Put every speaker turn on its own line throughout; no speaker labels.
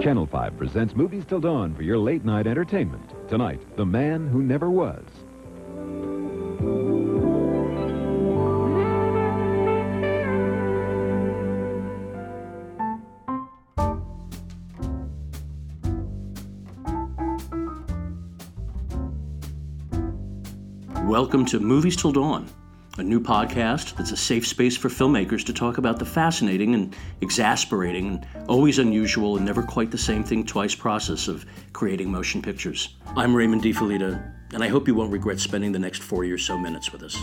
Channel 5 presents Movies Till Dawn for your late night entertainment. Tonight, The Man Who Never Was.
Welcome to Movies Till Dawn, a new podcast that's a safe space for filmmakers to talk about the fascinating and exasperating and always unusual and never quite the same thing twice process of creating motion pictures. I'm Raymond De Felitta, and I hope you won't regret spending the next 40 or so minutes with us.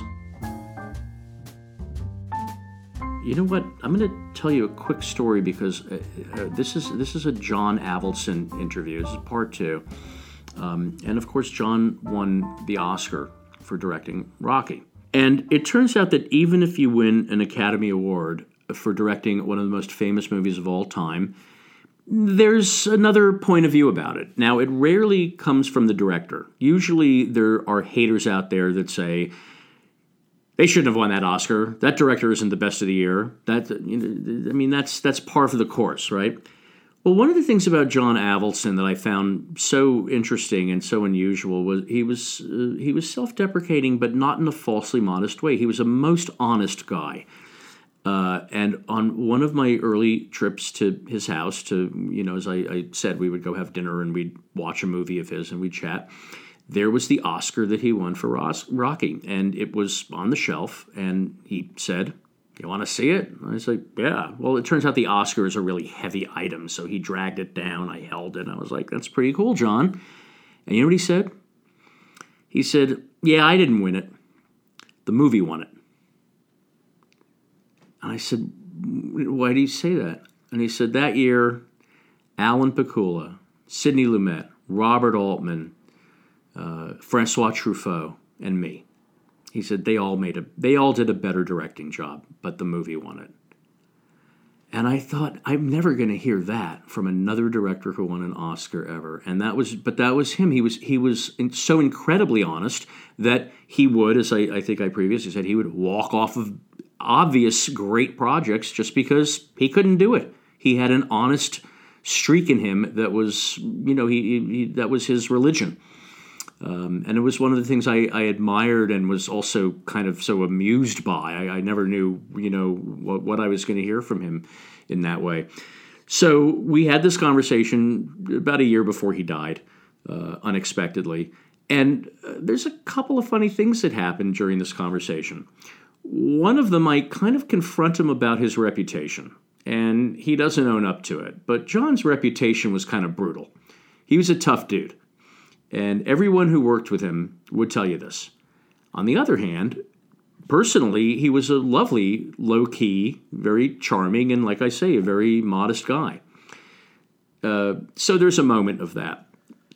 You know what? I'm going to tell you a quick story because uh, uh, this is this is a John Avildsen interview. This is part two, um, and of course, John won the Oscar for directing Rocky. And it turns out that even if you win an Academy Award for directing one of the most famous movies of all time, there's another point of view about it. Now, it rarely comes from the director. Usually, there are haters out there that say, they shouldn't have won that Oscar. That director isn't the best of the year. That I mean, that's that's par for the course, right? Well, one of the things about John Avildsen that I found so interesting and so unusual was he was uh, he was self-deprecating, but not in a falsely modest way. He was a most honest guy. Uh, and on one of my early trips to his house, to you know, as I, I said, we would go have dinner and we'd watch a movie of his and we'd chat there was the Oscar that he won for Rocky, and it was on the shelf. And he said, "You want to see it?" I was like, "Yeah." Well, it turns out the Oscar is a really heavy item, so he dragged it down. I held it. I was like, "That's pretty cool, John." And you know what he said? He said, "Yeah, I didn't win it. The movie won it." And I said, "Why do you say that?" And he said, "That year, Alan Pakula, Sidney Lumet, Robert Altman." uh, Francois Truffaut and me. He said they all made a they all did a better directing job, but the movie won it. And I thought I'm never going to hear that from another director who won an Oscar ever. And that was but that was him. He was he was so incredibly honest that he would, as I, I think I previously said, he would walk off of obvious great projects just because he couldn't do it. He had an honest streak in him that was you know he, he that was his religion um, and it was one of the things I, I, admired and was also kind of so amused by. I, I never knew, you know, what, what I was going to hear from him in that way. So we had this conversation about a year before he died, uh, unexpectedly. And uh, there's a couple of funny things that happened during this conversation. One of them, I kind of confront him about his reputation, and he doesn't own up to it. But John's reputation was kind of brutal. He was a tough dude. And everyone who worked with him would tell you this. On the other hand, personally, he was a lovely, low key, very charming, and like I say, a very modest guy. Uh, so there's a moment of that.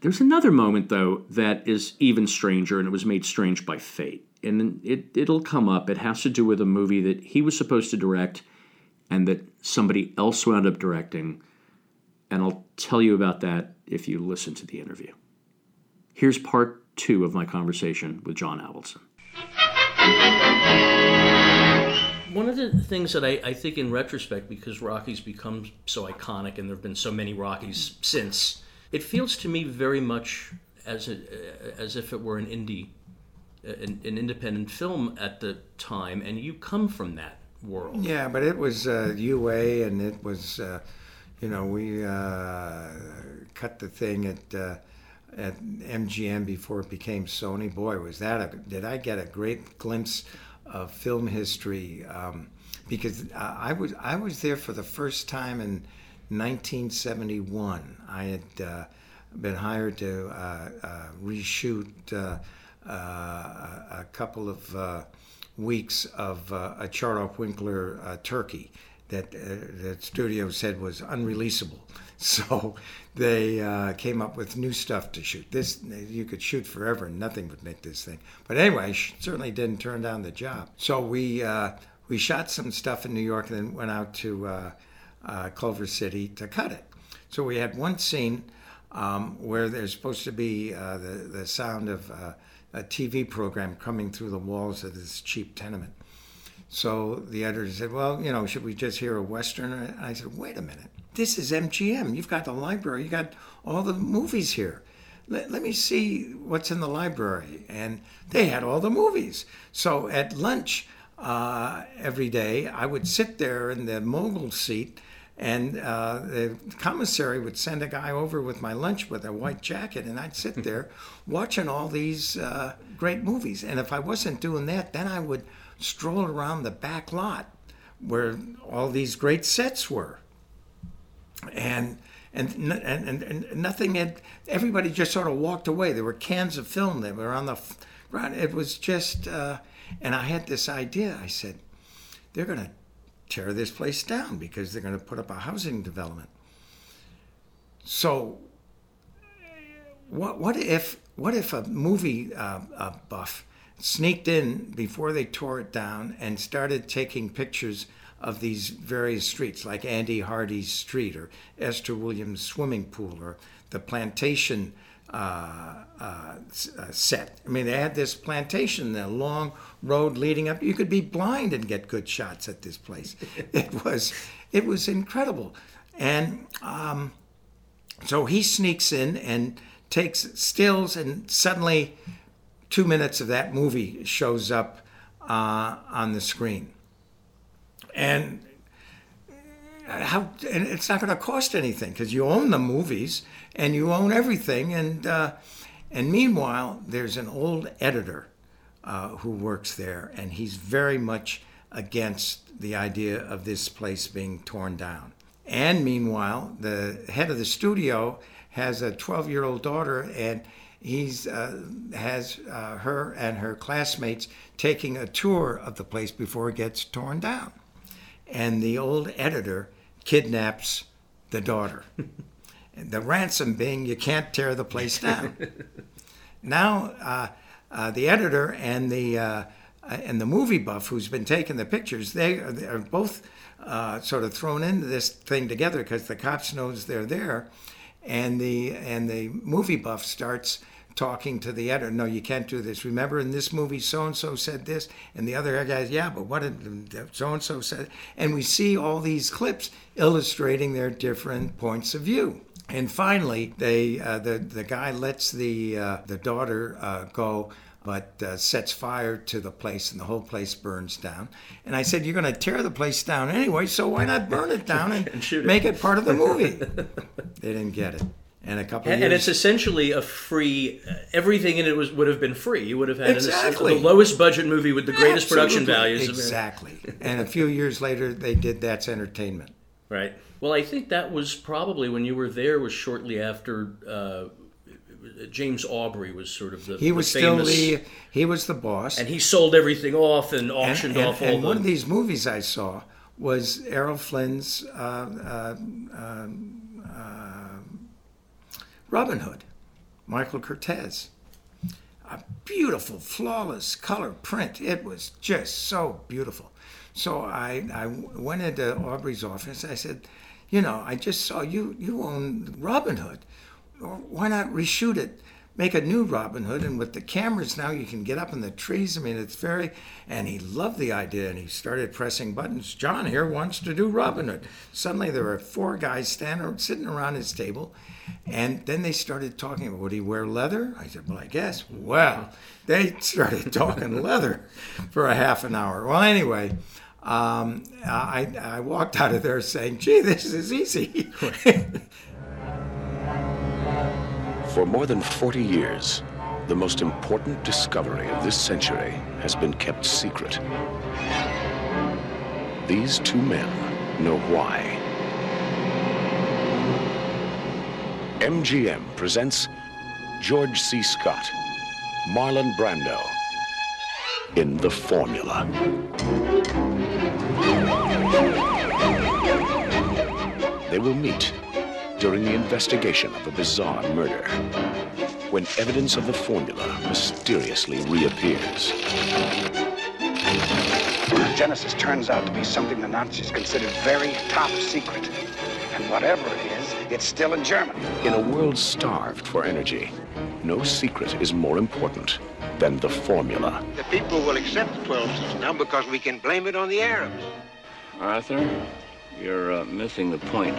There's another moment, though, that is even stranger, and it was made strange by fate. And it, it'll come up. It has to do with a movie that he was supposed to direct and that somebody else wound up directing. And I'll tell you about that if you listen to the interview. Here's part two of my conversation with John Avildsen. One of the things that I, I, think, in retrospect, because Rocky's become so iconic and there have been so many Rockies since, it feels to me very much as a, as if it were an indie, an, an, independent film at the time, and you come from that world.
Yeah, but it was uh, UA, and it was, uh, you know, we uh, cut the thing at uh, at MGM before it became Sony. Boy, was that a, did I get a great glimpse of film history? Um, because I was I was there for the first time in 1971. I had uh, been hired to uh, uh, reshoot uh, uh, a couple of uh, weeks of a Charles Winkler Turkey that the studio said was unreleasable. So they uh, came up with new stuff to shoot. This you could shoot forever, and nothing would make this thing. But anyway, certainly didn't turn down the job. So we uh, we shot some stuff in New York, and then went out to uh, uh Culver City to cut it. So we had one scene um, where there's supposed to be uh, the the sound of uh, a TV program coming through the walls of this cheap tenement. So the editor said, "Well, you know, should we just hear a western?" And I said, "Wait a minute." this is MGM. You've got the library. You got all the movies here. Let, let me see what's in the library. And they had all the movies. So at lunch uh, every day, I would sit there in the mogul seat, and uh, the commissary would send a guy over with my lunch with a white jacket, and I'd sit there watching all these uh, great movies. And if I wasn't doing that, then I would stroll around the back lot where all these great sets were. And and, and, and, nothing had, everybody just sort of walked away. There were cans of film that were on the ground. It was just, uh, and I had this idea. I said, they're going to tear this place down because they're going to put up a housing development. So, what, what if what if a movie uh, uh, buff sneaked in before they tore it down and started taking pictures of these various streets, like Andy Hardy's street or Esther Williams' swimming pool or the plantation uh, uh, uh, set. I mean, they had this plantation, a long road leading up. You could be blind and get good shots at this place. it was, it was incredible, and um, so he sneaks in and takes stills, and suddenly, two minutes of that movie shows up uh, on the screen. And how and it's not going to cost anything because you own the movies and you own everything. And uh, and meanwhile there's an old editor uh, who works there and he's very much against the idea of this place being torn down. And meanwhile the head of the studio has a 12 year old daughter and he's uh, has uh, her and her classmates taking a tour of the place before it gets torn down and the old editor kidnaps the daughter. the ransom being you can't tear the place down. now, uh, uh, the editor and the uh, and the movie buff who's been taking the pictures, they are, they are both uh, sort of thrown into this thing together because the cops knows they're there, and the and the movie buff starts talking to the editor, no, you can't do this. Remember in this movie, so and so said this, and the other guy, yeah, but what did so and so said? And we see all these clips illustrating their different points of view. And finally, they uh, the the guy lets the uh, the daughter uh, go but uh, sets fire to the place and the whole place burns down. And I said, You're going to tear the place down anyway, so why not burn it down and, and it. make it part of the movie? they didn't get it and a couple.
And,
and,
it's essentially a free. Uh, everything in it was would have been free. You would have had
exactly.
the lowest budget movie with the greatest
Absolutely.
production values.
Exactly. and a few years later, they did That's Entertainment.
Right. Well, I think that was probably when you were there. Was shortly after. Uh, James Aubrey was sort of the
he was
the
still the he was the boss,
and he sold everything off and auctioned
and, and,
off all.
And one of these movies I saw was Errol Flynn's uh, uh, uh, Robin Hood, Michael Curtiz. A beautiful, flawless color print. It was just so beautiful. So I, I went into Aubrey's office. I said, you know, I just saw you, you own Robin Hood. Why not reshoot it? Make a new Robin Hood, and with the cameras now, you can get up in the trees. I mean, it's very. And he loved the idea, and he started pressing buttons. John here wants to do Robin Hood. Suddenly, there were four guys standing, sitting around his table, and then they started talking about would he wear leather? I said, well, I guess. Well, they started talking leather for a half an hour. Well, anyway, um, I, I walked out of there saying, gee, this is easy.
for more than 40 years, the most important discovery of this century has been kept secret. These two men know why. MGM presents George C. Scott, Marlon Brando in The Formula. They will meet during the investigation of a bizarre murder when evidence of the formula mysteriously reappears.
Genesis turns out to be something the Nazis considered very top secret. And whatever it is, it's still in Germany.
In a world starved for energy, no secret is more important than the formula.
The people will accept the 12 steps now because we can blame it on the Arabs.
Arthur, you're uh, missing the point.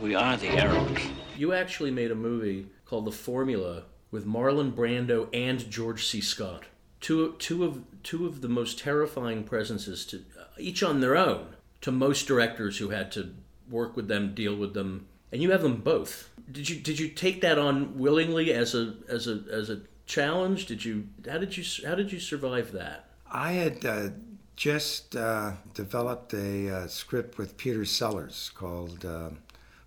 We are the Arabs.
You actually made a movie called The Formula with Marlon Brando and George C. Scott. Two, two of two of the most terrifying presences to each on their own to most directors who had to work with them, deal with them, and you have them both. Did you did you take that on willingly as a as a as a challenge? Did you how did you how did you survive that?
I had uh, just uh, developed a uh, script with Peter Sellers called uh,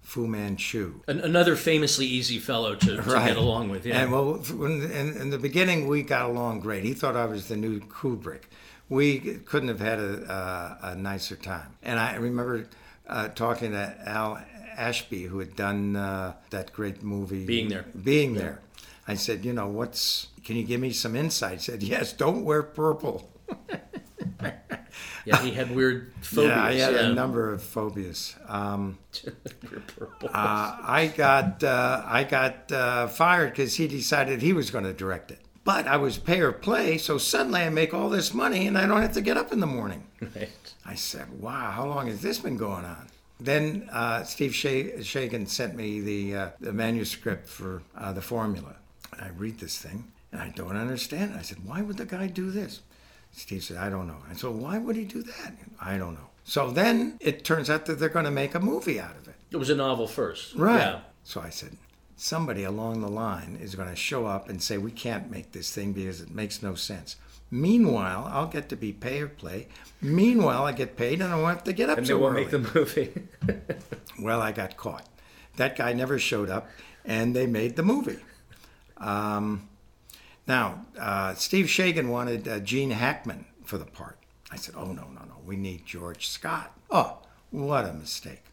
Fu Manchu.
An, another famously easy fellow to, to
Right.
get along with. Yeah.
And well, when, in, in the beginning, we got along great. He thought I was the new Kubrick. We couldn't have had a, a, a nicer time. And I remember uh, talking to Hal Ashby, who had done uh, that great movie,
Being There.
Being there. I said, you know, what's? Can you give me some insight? He said, yes. Don't wear purple.
yeah, he had weird phobias.
Yeah, I had
yeah.
a number of phobias. Um, uh, I got uh, I got uh, fired because he decided he was going to direct it. But I was pay or play, so suddenly I make all this money and I don't have to get up in the morning.
Right.
I said, "Wow, how long has this been going on?" Then uh, Steve Sha- Shagan sent me the uh, the manuscript for uh, the formula. I read this thing and I don't understand. I said, "Why would the guy do this?" Steve said, "I don't know." I said, "Why would he do that?" I don't know. So then it turns out that they're going to make a movie out of it.
It was a novel first.
Right.
Yeah.
So I said, somebody along the line is going to show up and say, we can't make this thing because it makes no sense. Meanwhile, I'll get to be pay or play. Meanwhile, I get paid and I won't have to get up
And they
so
won't
early.
make the movie.
Well, I got caught. That guy never showed up, and they made the movie. Um, now, uh, Steve Shagan wanted uh, Gene Hackman for the part. I said, "Oh no, no, no! We need George Scott." Oh, what a mistake!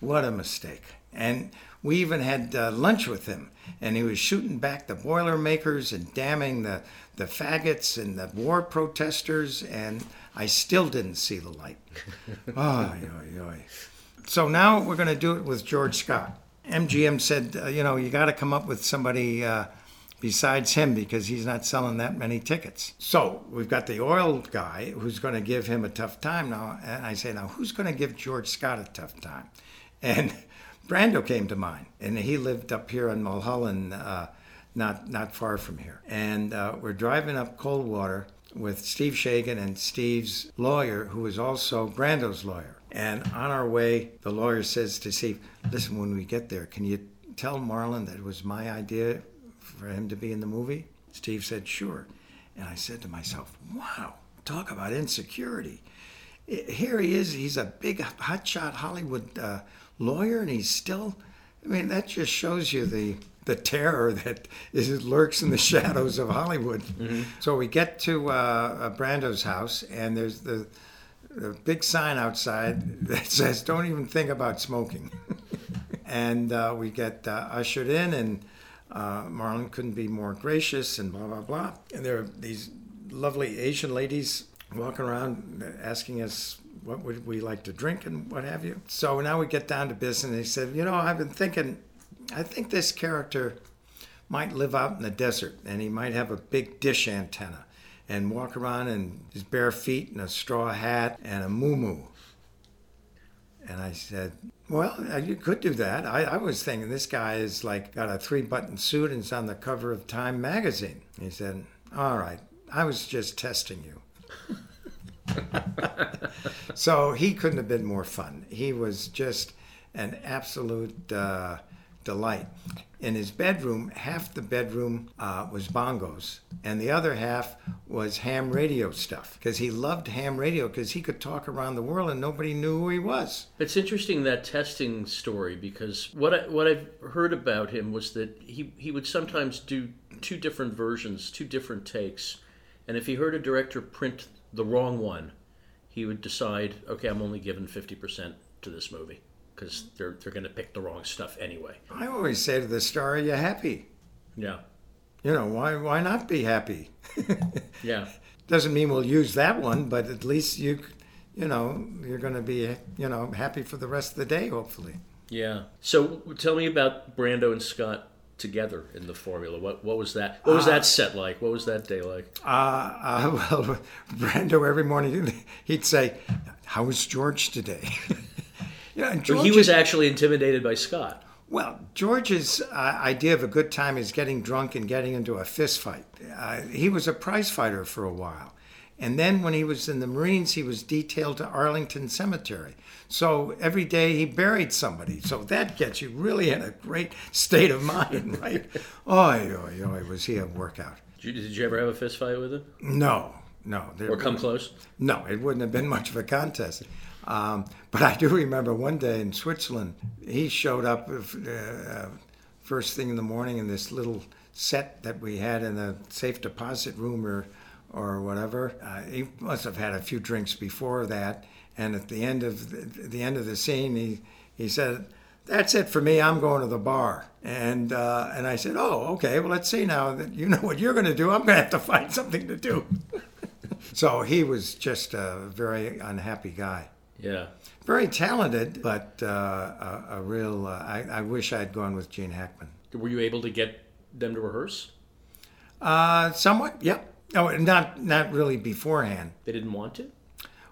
what a mistake! And we even had uh, lunch with him, and he was shooting back the Boilermakers and damning the the faggots and the war protesters, and I still didn't see the light. Oy, oy, oy. So now we're going to do it with George Scott. MGM said, uh, you know, you got to come up with somebody uh, besides him because he's not selling that many tickets. So we've got the oil guy who's going to give him a tough time now. And I say, now who's going to give George Scott a tough time? And Brando came to mind, and he lived up here in Mulholland, uh, not not far from here. And uh, we're driving up Coldwater with Steve Shagan and Steve's lawyer, who is also Brando's lawyer. And on our way, the lawyer says to Steve, "Listen, when we get there, can you tell Marlon that it was my idea for him to be in the movie?" Steve said, "Sure." And I said to myself, "Wow, talk about insecurity." here he is. He's a big hotshot Hollywood uh, lawyer, and he's still. I mean, that just shows you the the terror that is lurks in the shadows of Hollywood. So we get to uh, uh, Brando's house, and there's the, the big sign outside that says, "Don't even think about smoking." and uh, we get uh, ushered in, and uh, Marlon couldn't be more gracious, and blah blah blah. And there are these lovely Asian ladies walking around asking us what would we like to drink and what have you. So now we get down to business. And he said, you know, I've been thinking, I think this character might live out in the desert, and he might have a big dish antenna and walk around in his bare feet and a straw hat and a moo and I said, well, uh, you could do that. I, I was thinking this guy is like got a three button suit and is on the cover of Time magazine. He said, all right, I was just testing you. so he couldn't have been more fun. He was just an absolute uh, delight. In his bedroom, half the bedroom uh, was bongos, and the other half was ham radio stuff because he loved ham radio because he could talk around the world and nobody knew who he was.
It's interesting that testing story because what I, what I've heard about him was that he he would sometimes do two different versions, two different takes, and if he heard a director print the wrong one, he would decide, okay, I'm only giving fifty percent to this movie because they're they're going to pick the wrong stuff anyway.
I always say to the star, "Are you happy?"
Yeah,
You know, why why not be happy?
yeah.
Doesn't mean we'll use that one, but at least you, you know, you're going to be, you know, happy for the rest of the day, hopefully.
Yeah. So tell me about Brando and Scott together in the formula. What what was that? What was that set like? What was that day like?
Uh, uh, well, Brando every morning he'd say, "How was George today?" Yeah, and
So he was actually intimidated by Scott.
Well, George's uh, idea of a good time is getting drunk and getting into a fist fight. Uh, he was a prize fighter for a while. And then when he was in the Marines, he was detailed to Arlington Cemetery. So every day he buried somebody. So that gets you really in a great state of mind, right? Oy, oy, oy, was he a workout?
Did you, did you ever have a fist fight with him?
No, no. there-
Or come close?
no, it wouldn't have been much of a contest. Um, but I do remember one day in Switzerland, he showed up uh, first thing in the morning in this little set that we had in the safe deposit room or, or whatever. Uh, he must have had a few drinks before that. And at the end of the, the end of the scene, he, he said, that's it for me. I'm going to the bar. And uh, and I said, oh, okay. Well, let's see now that you know what you're going to do. I'm going to have to find something to do. so he was just a very unhappy guy.
Yeah.
Very talented, but uh, a, a real. Uh, I, I wish I'd gone with Gene Hackman.
Were you able to get them to rehearse?
Uh, somewhat, yep. No, not not really beforehand.
They didn't want to?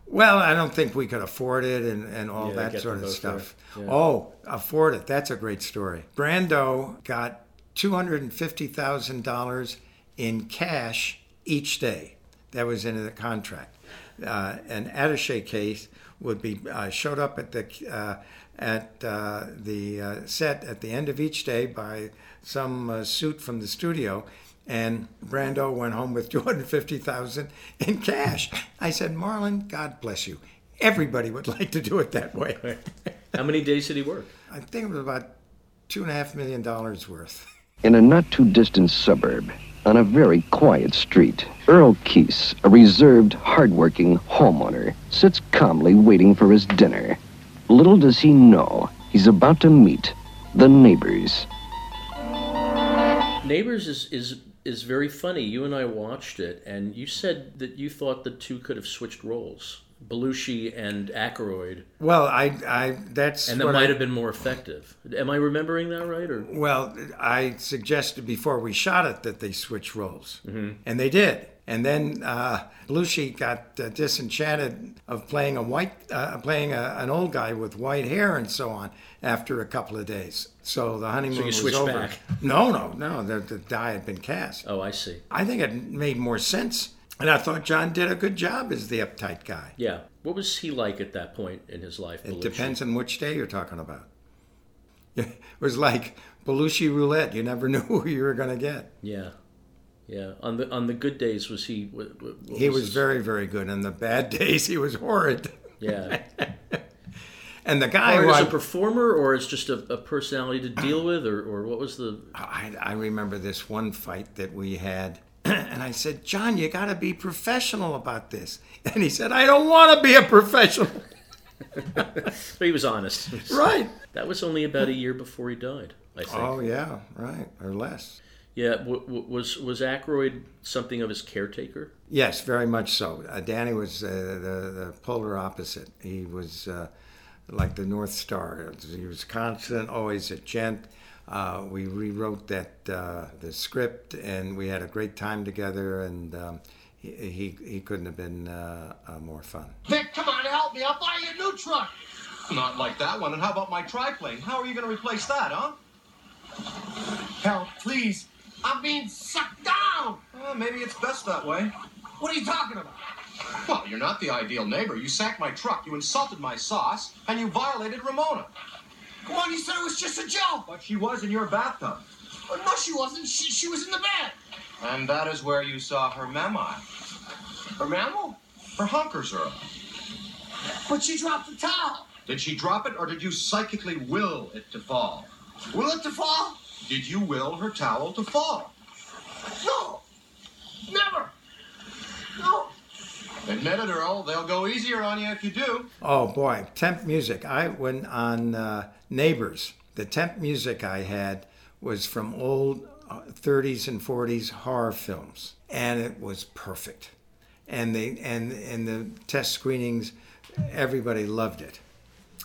Well, I don't think we could afford it and, and all
Yeah,
that sort of stuff.
Yeah.
Oh, afford it. That's a great story. Brando got $250,000 in cash each day. That was in the contract. Uh, an attache case would be uh, showed up at the uh, at uh, the uh, set at the end of each day by some uh, suit from the studio, and Brando went home with two hundred fifty thousand in cash. I said, Marlon, God bless you. Everybody would like to do it that way.
How many days did he work?
I think it was about two and a half million dollars worth.
In a not too distant suburb, on a very quiet street, Earl Keese, a reserved, hardworking homeowner, sits calmly waiting for his dinner. Little does he know, he's about to meet the neighbors.
Neighbors is, is is very funny. You and I watched it, and you said that you thought the two could have switched roles, Belushi and Aykroyd,
Well, I, I that's
and that might
I-
have been more effective. Am I remembering that right? Or
Well, I suggested before we shot it that they switch roles, and they did. And then uh, Belushi got uh, disenchanted of playing a white, uh, playing a, an old guy with white hair and so on after a couple of days. So the honeymoon
you
was over.
back?
No, no, no. The, the die had been cast.
oh, I see.
I think it made more sense, and I thought John did a good job as the uptight guy.
Yeah. What was he like at that point in his life?
It
Belushi?
depends on which day you're talking about. It was like Belushi roulette. You never knew who you were going to get.
Yeah. Yeah. On the on the good days, was he? What, what
He was
his-
very, very good. On the bad days, he was horrid.
Yeah.
And the guy
Or
who
as a performer, or as just a, a personality to deal with, or, or what was the?
I, I remember this one fight that we had, and I said, John, you got to be professional about this. And he said, I don't want to be a professional.
But he was honest.
right.
That was only about a year before he died. I think.
Oh, yeah, right, or less.
Yeah. W- w- was was Aykroyd something of his caretaker?
Yes, very much so. Uh, Danny was uh, the, the polar opposite. He was uh, like the North Star. He was constant, always a gent. Uh, we rewrote that uh, the script, and we had a great time together. And um, he, he he couldn't have been uh, uh, more fun.
Vic, come on, help me. I'll buy you a new truck.
Not like that one. And how about my triplane? How are you going to replace that, huh?
Help, please. I'm being sucked down.
Well, maybe it's best that way.
What are you talking about?
Well, you're not the ideal neighbor. You sacked my truck, you insulted my sauce, and you violated Ramona.
Come on, you said it was just a joke.
But she was in your bathtub.
Oh, no, she wasn't. She, she was in the bed.
And that is where you saw her memo.
Her mammal?
Her hunkers, Earl.
But she dropped the towel.
Did she drop it, or did you psychically will it to fall?
Will it to fall?
Did you will her towel to fall?
No. Never. No.
Admit it, Earl. They'll go easier on you if you do.
Oh boy, temp music. I went on uh, Neighbors. The temp music I had was from old uh, 30s and 40s horror films, and it was perfect. And they and in the test screenings, everybody loved it.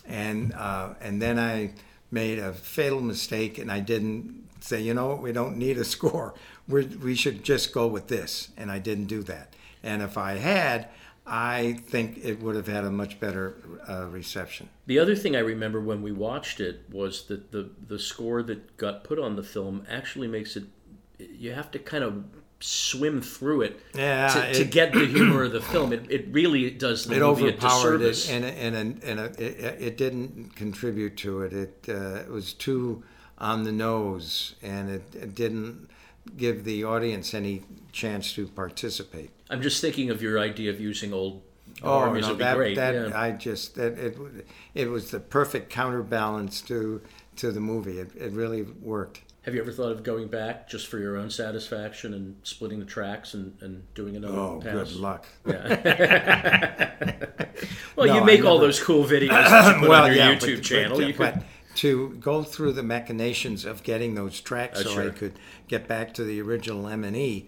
And uh, and then I made a fatal mistake, and I didn't say, you know what, we don't need a score. we we should just go with this, and I didn't do that. And if I had, I think it would have had a much better uh, reception.
The other thing I remember when we watched it was that the the score that got put on the film actually makes it. You have to kind of swim through it
Yeah,
to, to get the humor of the film. It, it really does the
it
movie a
overpowered it, and and and, and it, it didn't contribute to it. It uh, it was too on the nose, and it, it didn't give the audience any chance to participate.
I'm just thinking of your idea of using old
Oh no,
would be
that
great.
that
yeah.
I just that it it was the perfect counterbalance to to the movie. It it really worked.
Have you ever thought of going back just for your own satisfaction and splitting the tracks and, and doing another
Oh,
pass?
good luck.
Yeah. well,
No,
you make all those cool videos that you put on your
yeah,
YouTube
but-
channel.
But,
you could,
but to go through the machinations of getting those tracks
Uh,
so I could get back to the original M and E,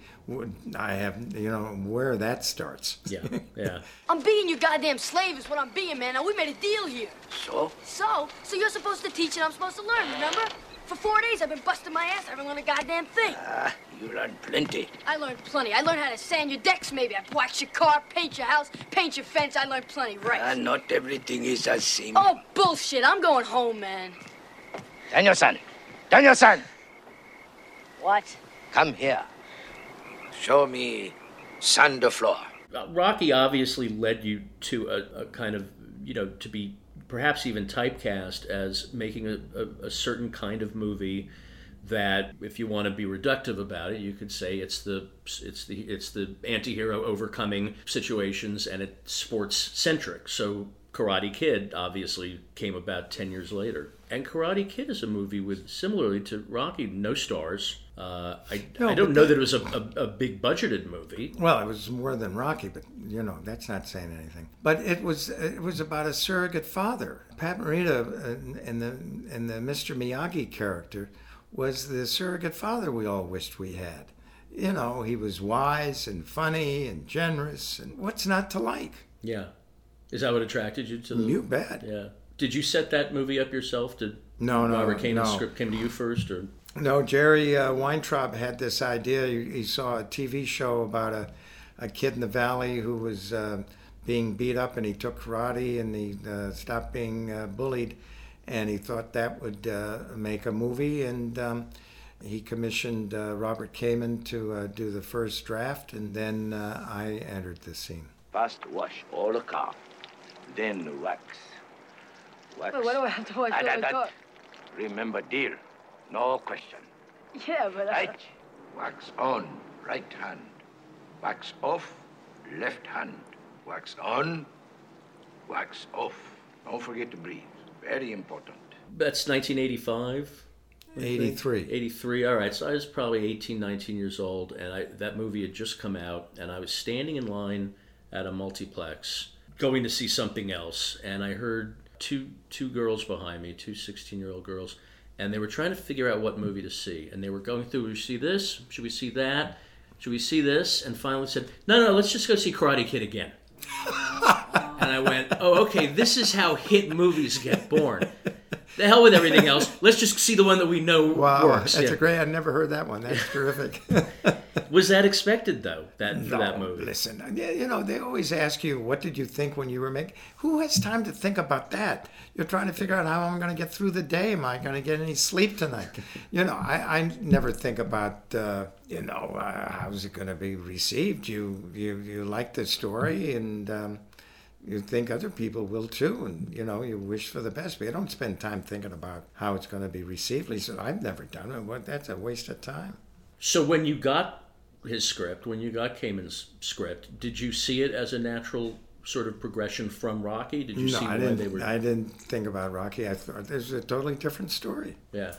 I have you know where that starts.
yeah, yeah.
I'm being your goddamn slave is what I'm being, man. Now, we made a deal here.
So?
So? So you're supposed to teach and I'm supposed to learn, remember? For four days, I've been busting my ass. I haven't learned a goddamn thing.
Ah, you learned plenty.
I learned plenty. I learned how to sand your decks, maybe. I wax your car, paint your house, paint your fence. I learned plenty, right?
Ah, not everything is as same.
Oh, bullshit. I'm going home, man.
Daniel-san! Daniel-san!
What?
Come here. Show me sand the floor.
Uh, Rocky obviously led you to a, a kind of, you know, to be perhaps even typecast as making a, a, a certain kind of movie that, if you want to be reductive about it, you could say it's the it's the it's the anti-hero overcoming situations and it's sports centric. So Karate Kid obviously came about ten years later, and Karate Kid is a movie with similarly to Rocky, no stars. Uh, I,
No,
I don't know
that-
that it was a, a, a big budgeted movie.
Well, it was more than Rocky, but you know that's not saying anything. But it was it was about a surrogate father. Pat Morita uh, in the in the Mr. Miyagi character was the surrogate father we all wished we had. You know, he was wise and funny and generous, and what's not to like?
Yeah. Is that what attracted you to the?
You bet.
Yeah. Did you set that movie up yourself? Did
No, no,
Robert Kamen's
no.
script came to you first, or
No, Jerry uh, Weintraub had this idea. He, he saw a TV show about a, a kid in the valley who was uh, being beat up, and he took karate and he uh, stopped being uh, bullied, and he thought that would uh, make a movie. And um, he commissioned uh, Robert Kamen to uh, do the first draft, and then uh, I entered the scene.
First wash all the car, then wax. Wax.
Wait, why do I have to watch?
Ah,
all
that-
the
that- Remember, dear, no question.
Yeah, but... Uh,
Right. Wax on, right hand. Wax off, left hand. Wax on, wax off. Don't forget to breathe. Very important.
that's 1985.
83.
83. All right. So I was probably 18, 19 years old, and I, that movie had just come out, and I was standing in line at a multiplex going to see something else, and I heard two two girls behind me, two 16 year old girls, and they were trying to figure out what movie to see, and they were going through, should we see this? Should we see that? Should we see this? And finally said, no, no, let's just go see Karate Kid again. and I went, oh, okay, this is how hit movies get born. The hell with everything else. Let's just see the one that we know
Wow,
works.
that's
Yeah.
a great. I've never heard that one. That's terrific.
Was that expected though? That for that
No,
movie?
Listen, you know, they always ask you, what did you think when you were making? Who has time to think about that? You're trying to figure out how I'm going to get through the day. Am I going to get any sleep tonight? You know, I, I never think about, uh, you know, uh, how's it going to be received. You, you, you like the story and um, you think other people will too. And, you know, you wish for the best, but you don't spend time thinking about how it's going to be received. He said, I've never done it. What, that's a waste of time.
So when you got his script, when you got Kamen's script, did you see it as a natural sort of progression from Rocky? Did you
no,
see
I
they were?
I didn't think about Rocky. I thought there's a totally different story.
Yeah.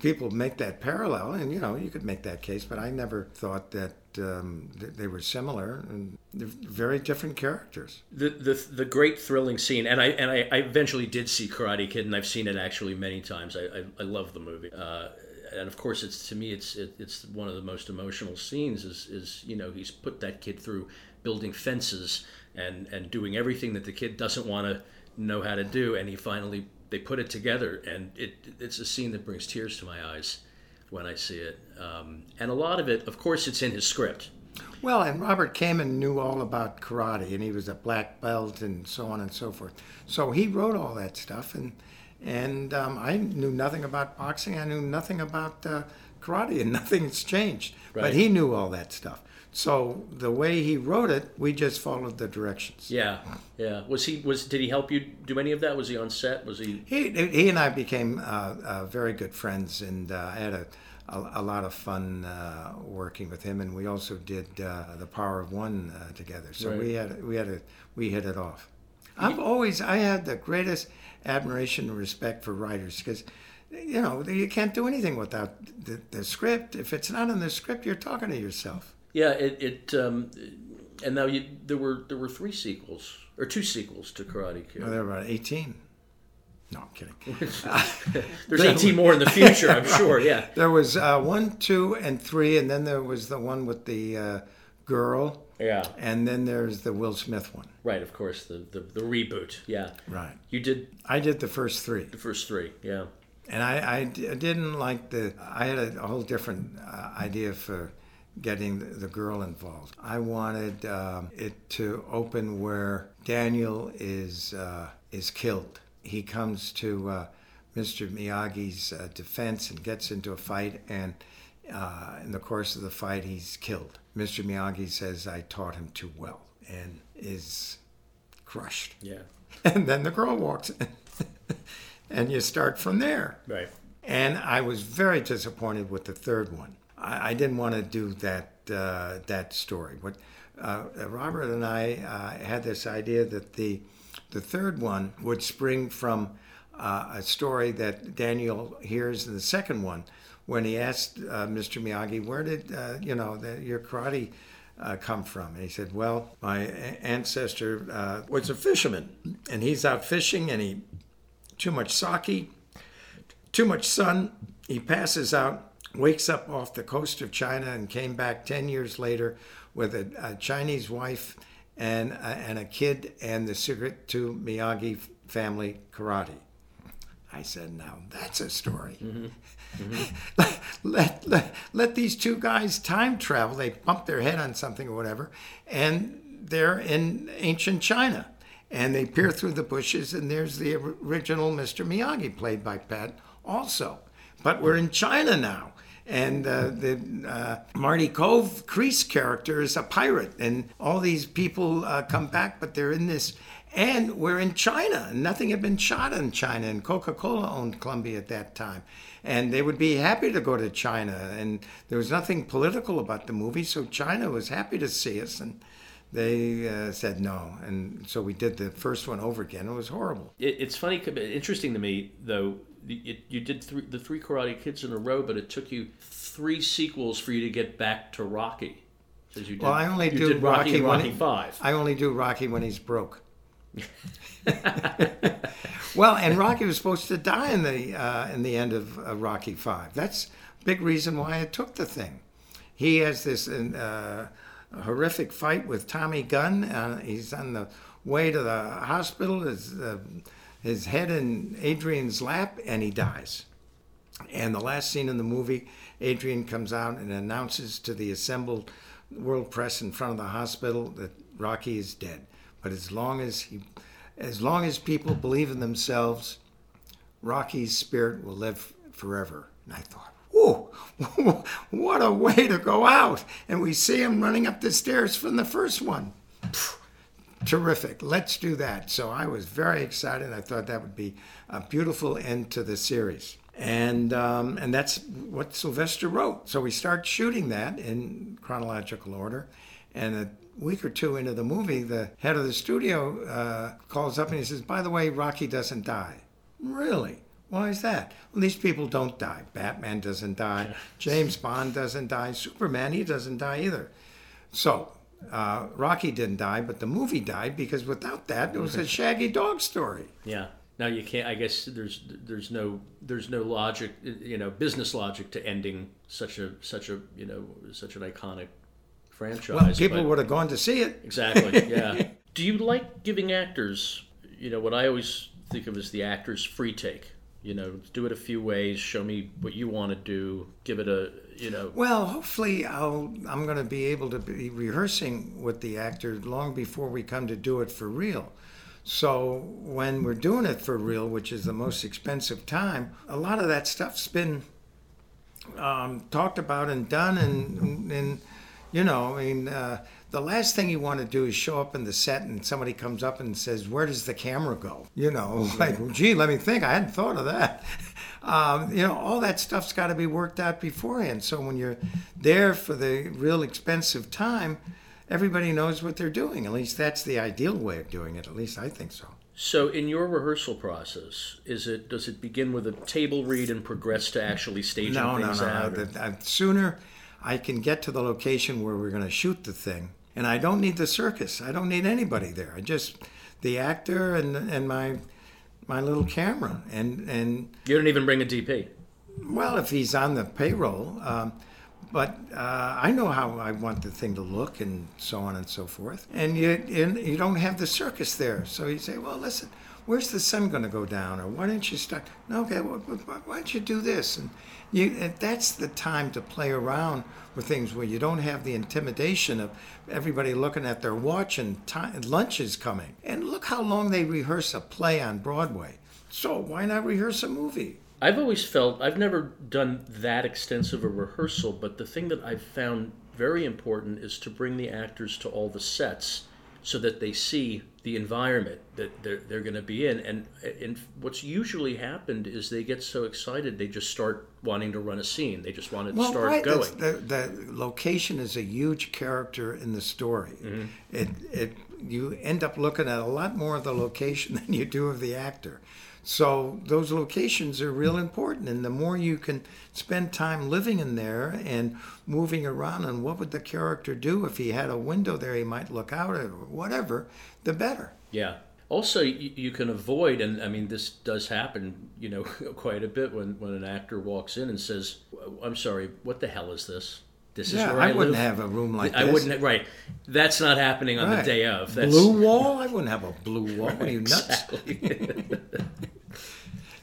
People make that parallel, and you know you could make that case, but I never thought that um, th- they were similar and very different characters.
the the the great thrilling scene, and I and I, I eventually did see Karate Kid, and I've seen it actually many times. I I, I love the movie, uh, and of course, it's to me, it's it, it's one of the most emotional scenes. Is is you know he's put that kid through building fences and and doing everything that the kid doesn't want to know how to do, and he finally they put it together, and it it's a scene that brings tears to my eyes when I see it. Um, and a lot of it, of course, it's in his script.
Well, and Robert Kamen knew all about karate, and he was a black belt, and so on and so forth. So he wrote all that stuff, and and um, I knew nothing about boxing. I knew nothing about uh, karate, and nothing's changed.
Right.
But he knew all that stuff. So the way he wrote it, we just followed the directions.
Yeah, yeah. Was he was did he help you do any of that? Was he on set? Was he?
He, he and I became uh, uh, very good friends, and uh, I had a, a, a lot of fun uh, working with him. And we also did uh, the Power of One uh, together. So
Right.
we had we had a we hit it off. I've always I had the greatest admiration and respect for writers because you know you can't do anything without the, the script. If it's not in the script, you're talking to yourself.
Yeah, it. it um, and now you, there were there were three sequels or two sequels to Karate Kid.
Well, there were about eighteen. No, I'm kidding.
There's 18 more in the future, I'm sure. Yeah.
There was uh, one, two, and three, and then there was the one with the uh, girl.
Yeah.
And then there's the Will Smith one.
Right, of course, the, the, the reboot. Yeah.
Right.
You did
I did the first three.
the first three. Yeah.
And I, I d- I didn't like the. I had a, a whole different uh, idea for getting the, girl involved. I wanted um, it to open where Daniel is uh, is killed. He comes to uh, Mr. Miyagi's uh, defense and gets into a fight, and uh, in the course of the fight, he's killed. Mr. Miyagi says, "I taught him too well," and is crushed.
Yeah.
And then the girl walks in, and you start from there.
Right.
And I was very disappointed with the third one. I, I didn't want to do that uh, that story. But uh, Robert and I uh, had this idea that the the third one would spring from uh, a story that Daniel hears in the second one when he asked uh, Mr. Miyagi, "Where did you know the, your karate?" Uh, come from? And he said, Well, my ancestor uh, was a fisherman, and he's out fishing, and he too much sake, too much sun. He passes out, wakes up off the coast of China, and came back 10 years later with a, a Chinese wife and, a, and a kid and the secret to Miyagi family karate. I said, now that's a story. Mm-hmm. let, let, let these two guys time travel. They bump their head on something or whatever, and they're in ancient China. And they peer through the bushes, and there's the original Mr. Miyagi, played by Pat, also. But we're in China now. And uh, the uh, Marty Kove Kreese character is a pirate, and all these people uh, come back, but they're in this. And we're in China. Nothing had been shot in China, and Coca Cola owned Columbia at that time. And they would be happy to go to China. And there was nothing political about the movie, so China was happy to see us. And they uh, said no. And so we did the first one over again. It was horrible.
It, it's funny, interesting to me though. It, you did three, the three Karate Kids in a row, but it took you three sequels for you to get back to Rocky. You did,
Well, I only do
Rocky,
when
Rocky
he-
Five.
I only do Rocky when he's broke. well, and Rocky was supposed to die in the uh, in the end of uh, Rocky Five. That's a big reason why I took the thing. He has this uh, horrific fight with Tommy Gunn. Uh, he's on the way to the hospital. His uh, his head in Adrian's lap, and he dies. And the last scene in the movie, Adrian comes out and announces to the assembled world press in front of the hospital that Rocky is dead. But as long as he, as long as people believe in themselves, Rocky's spirit will live forever. And I thought, whoa, what a way to go out! And we see him running up the stairs from the first one. Terrific. Let's do that. So I was very excited. I thought that would be a beautiful end to the series. And um, and that's what Sylvester wrote. So we start shooting that in chronological order. And a week or two into the movie, the head of the studio uh, calls up and he says, "By the way, Rocky doesn't die." Really? Why is that? Well, these people don't die. Batman doesn't die. James Bond doesn't die. Superman, he doesn't die either. So uh, Rocky didn't die, but the movie died because without that, it was a Shaggy Dog story.
Yeah. Now you can't. I guess there's there's no there's no logic, you know, business logic to ending such a such a you know such an iconic franchise.
Well, people
but-
would have gone to see it.
Exactly. Yeah. Do you like giving actors, you know, what I always think of as the actor's free take? You know, do it a few ways. Show me what you want to do. Give it a, you know.
Well, hopefully, I'll, I'm going to be able to be rehearsing with the actor long before we come to do it for real. So when we're doing it for real, which is the most expensive time, a lot of that stuff's been um, talked about and done, and and you know, I mean, uh, the last thing you want to do is show up in the set and somebody comes up and says, "Where does the camera go?" You know, like, gee, let me think. I hadn't thought of that. Um, you know, all that stuff's got to be worked out beforehand. So when you're there for the real expensive time, everybody knows what they're doing. At least that's the ideal way of doing it. At least I think so.
So, in your rehearsal process, is it does it begin with a table read and progress to actually staging
No, no,
things
no.
out?
no. The, the sooner I can get to the location where we're going to shoot the thing, and I don't need the circus. I don't need anybody there. I just the actor and and my my little camera and and
you don't even bring a DP.
well, if he's on the payroll. Um, but uh, I know how I want the thing to look and so on and so forth. And you, and you don't have the circus there. So you say, well, listen, where's the sun going to go down? Or why don't you start? No, okay, well, why why don't you do this? And, you, and that's the time to play around with things where you don't have the intimidation of everybody looking at their watch and time, lunch is coming. And look how long they rehearse a play on Broadway. So why not rehearse a movie?
I've always felt I've never done that extensive a rehearsal, but the thing that I've found very important is to bring the actors to all the sets so that they see the environment that they're, they're going to be in. And, and what's usually happened is they get so excited they just start wanting to run a scene. They just want to
Well,
start
right.
going.
The, the location is a huge character in the story.
Mm-hmm.
It, it, you end up looking at a lot more of the location than you do of the actor. So those locations are real important, and the more you can spend time living in there and moving around, and what would the character do if he had a window there he might look out at, or whatever, the better.
Yeah. Also, you, you can avoid, and I mean, this does happen, you know, quite a bit when, when an actor walks in and says, "I'm sorry, what the hell is this? This
Yeah,
is where
I
I,
wouldn't
live."
have a room like
I
this.
wouldn't. Right. That's not happening on
Right.
the day of. That's
Blue wall? I wouldn't have a blue wall. Are you nuts?
Exactly.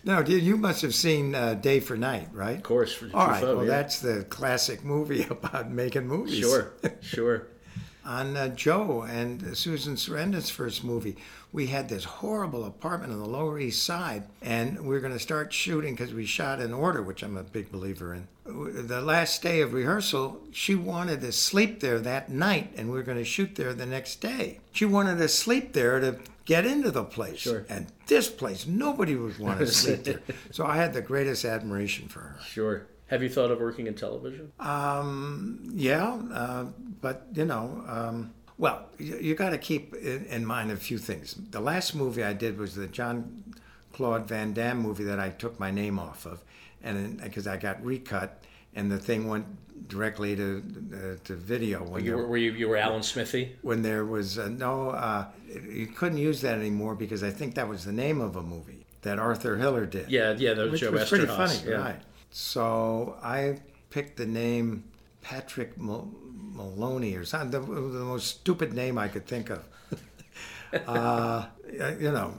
No, dude, you must have seen uh, Day for Night, right? Of
course. For
All right, well,
yeah.
that's the classic movie about making movies.
Sure, sure.
On uh, Joe and Susan Sarandon's first movie, we had this horrible apartment on the Lower East Side, and we are going to start shooting because we shot in order, which I'm a big believer in. The last day of rehearsal, she wanted to sleep there that night, and we are going to shoot there the next day. She wanted to sleep there to get into the place.
Sure.
And this place, nobody would want to sleep there. So I had the greatest admiration for her.
Sure. Have you thought of working in television?
Um, yeah, uh, but you know, um, well, you, you got to keep in, in mind a few things. The last movie I did was the John Claude Van Damme movie that I took my name off of, and because I got recut, and the thing went directly to uh, to video. When
You
there-
were, were you, you were Alan Smithee?
when there was uh, no, uh, you couldn't use that anymore because I think that was the name of a movie that Arthur Hiller did.
Yeah, yeah, that was
which
Joe
was pretty funny,
yeah.
right? So I picked the name Patrick Mal- Maloney or something, the, the most stupid name I could think of. uh, you know,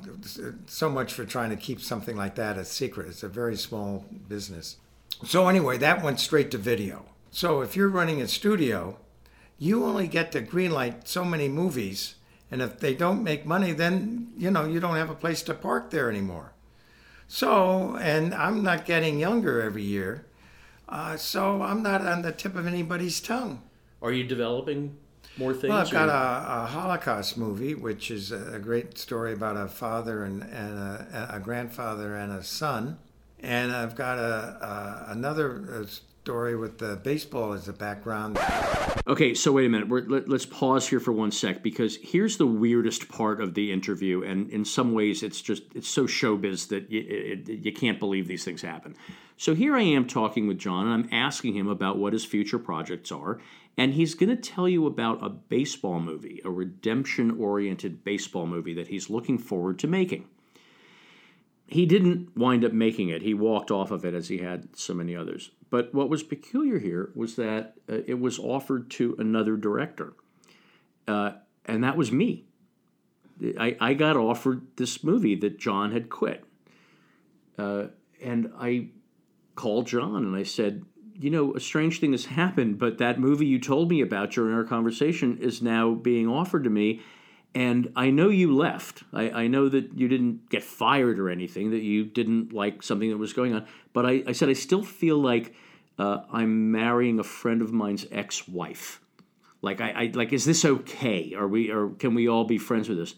so much for trying to keep something like that a secret. It's a very small business. So anyway, that went straight to video. So if you're running a studio, you only get to greenlight so many movies, and if they don't make money, then you know you don't have a place to park there anymore. So, and I'm not getting younger every year, uh, so I'm not on the tip of anybody's tongue.
Are you developing more things?
Well, I've got a, a Holocaust movie, which is a, great story about a father and, and a, a grandfather and a son. And I've got a, a another story with the baseball as a background.
Okay, so wait a minute. We're, let, let's pause here for one sec because here's the weirdest part of the interview, and in some ways, it's just it's so showbiz that you, it, you can't believe these things happen. So here I am talking with John, and I'm asking him about what his future projects are, and he's going to tell you about a baseball movie, a redemption-oriented baseball movie that he's looking forward to making. He didn't wind up making it. He walked off of it as he had so many others. But what was peculiar here was that uh, it was offered to another director, uh, and that was me. I, I got offered this movie that John had quit. Uh, and I called John and I said, you know, a strange thing has happened, but that movie you told me about during our conversation is now being offered to me. And I know you left. I, I know that you didn't get fired or anything, that you didn't like something that was going on. But I, I said, I still feel like uh, I'm marrying a friend of mine's ex wife. Like, I, I, like, is this okay? Are we, or can we all be friends with this?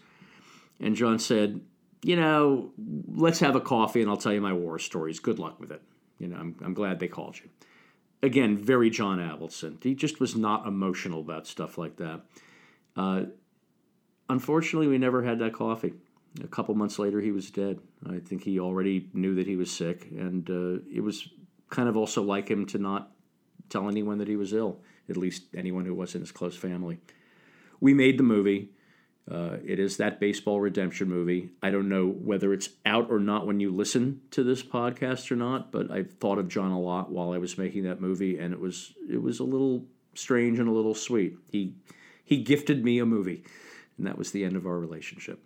And John said, you know, let's have a coffee and I'll tell you my war stories. Good luck with it. You know, I'm, I'm glad they called you. Again, very John Avildsen. He just was not emotional about stuff like that. Uh, unfortunately, we never had that coffee. A couple months later, he was dead. I think he already knew that he was sick, and uh, it was kind of also like him to not tell anyone that he was ill, at least anyone who wasn't his close family. We made the movie. Uh, it is that baseball redemption movie. I don't know whether it's out or not when you listen to this podcast or not, but I thought of John a lot while I was making that movie, and it was it was a little strange and a little sweet. He he gifted me a movie, and that was the end of our relationship.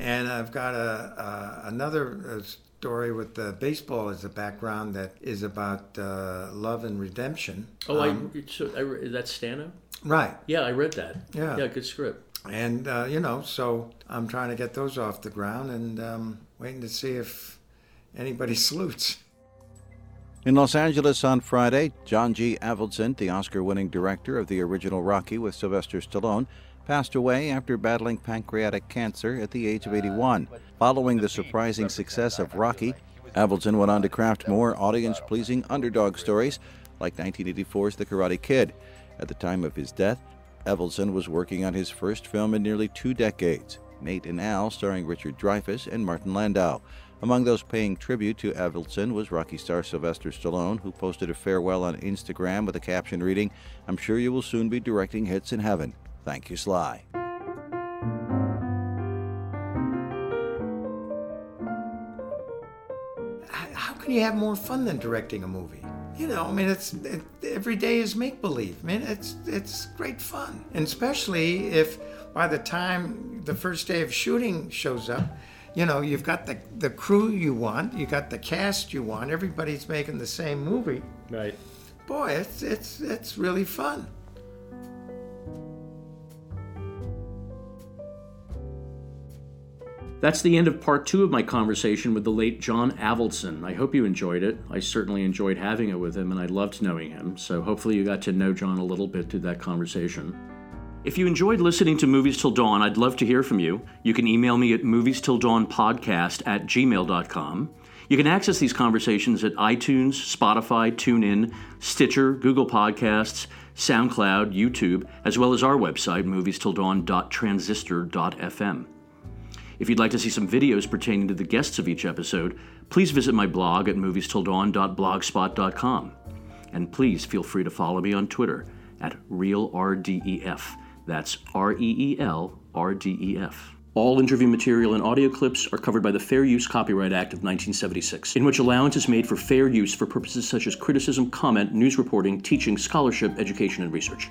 And I've got a, a another uh, story with the baseball as a background that is about uh, love and redemption.
Oh,
Um,
I, so I that's Stano.
right.
Yeah, I read that.
Yeah.
yeah, good script.
And uh, you know, so I'm trying to get those off the ground and um, waiting to see if anybody salutes.
In Los Angeles on Friday, John G. Avildsen, the Oscar winning director of the original Rocky with Sylvester Stallone, passed away after battling pancreatic cancer at the age of 81. Following the surprising success of Rocky, Avildsen went on to craft more audience pleasing underdog stories like 1984's The Karate Kid. At the time of his death, Avildsen was working on his first film in nearly two decades, Nate and Al, starring Richard Dreyfuss and Martin Landau. Among those paying tribute to Avildsen was Rocky star Sylvester Stallone, who posted a farewell on Instagram with a caption reading, I'm sure you will soon be directing hits in heaven. Thank you, Sly.
How can you have more fun than directing a movie? You know, I mean, it's it, every day is make believe. I mean, it's it's great fun, and especially if by the time the first day of shooting shows up, you know, you've got the the crew you want, you got the cast you want. Everybody's making the same movie.
Right.
Boy, it's it's it's really fun.
That's the end of part two of my conversation with the late John Avildsen. I hope you enjoyed it. I certainly enjoyed having it with him, and I loved knowing him. So hopefully you got to know John a little bit through that conversation. If you enjoyed listening to Movies Till Dawn, I'd love to hear from you. You can email me at moviestilldawnpodcast at gmail.com. You can access these conversations at iTunes, Spotify, TuneIn, Stitcher, Google Podcasts, SoundCloud, YouTube, as well as our website, moviestilldawn.transistor.fm. If you'd like to see some videos pertaining to the guests of each episode, please visit my blog at moviestilldawn.blogspot.com. And please feel free to follow me on Twitter at ReelRDEF. That's R E E L R D E F. All interview material and audio clips are covered by the Fair Use Copyright Act of 1976, in which allowance is made for fair use for purposes such as criticism, comment, news reporting, teaching, scholarship, education, and research.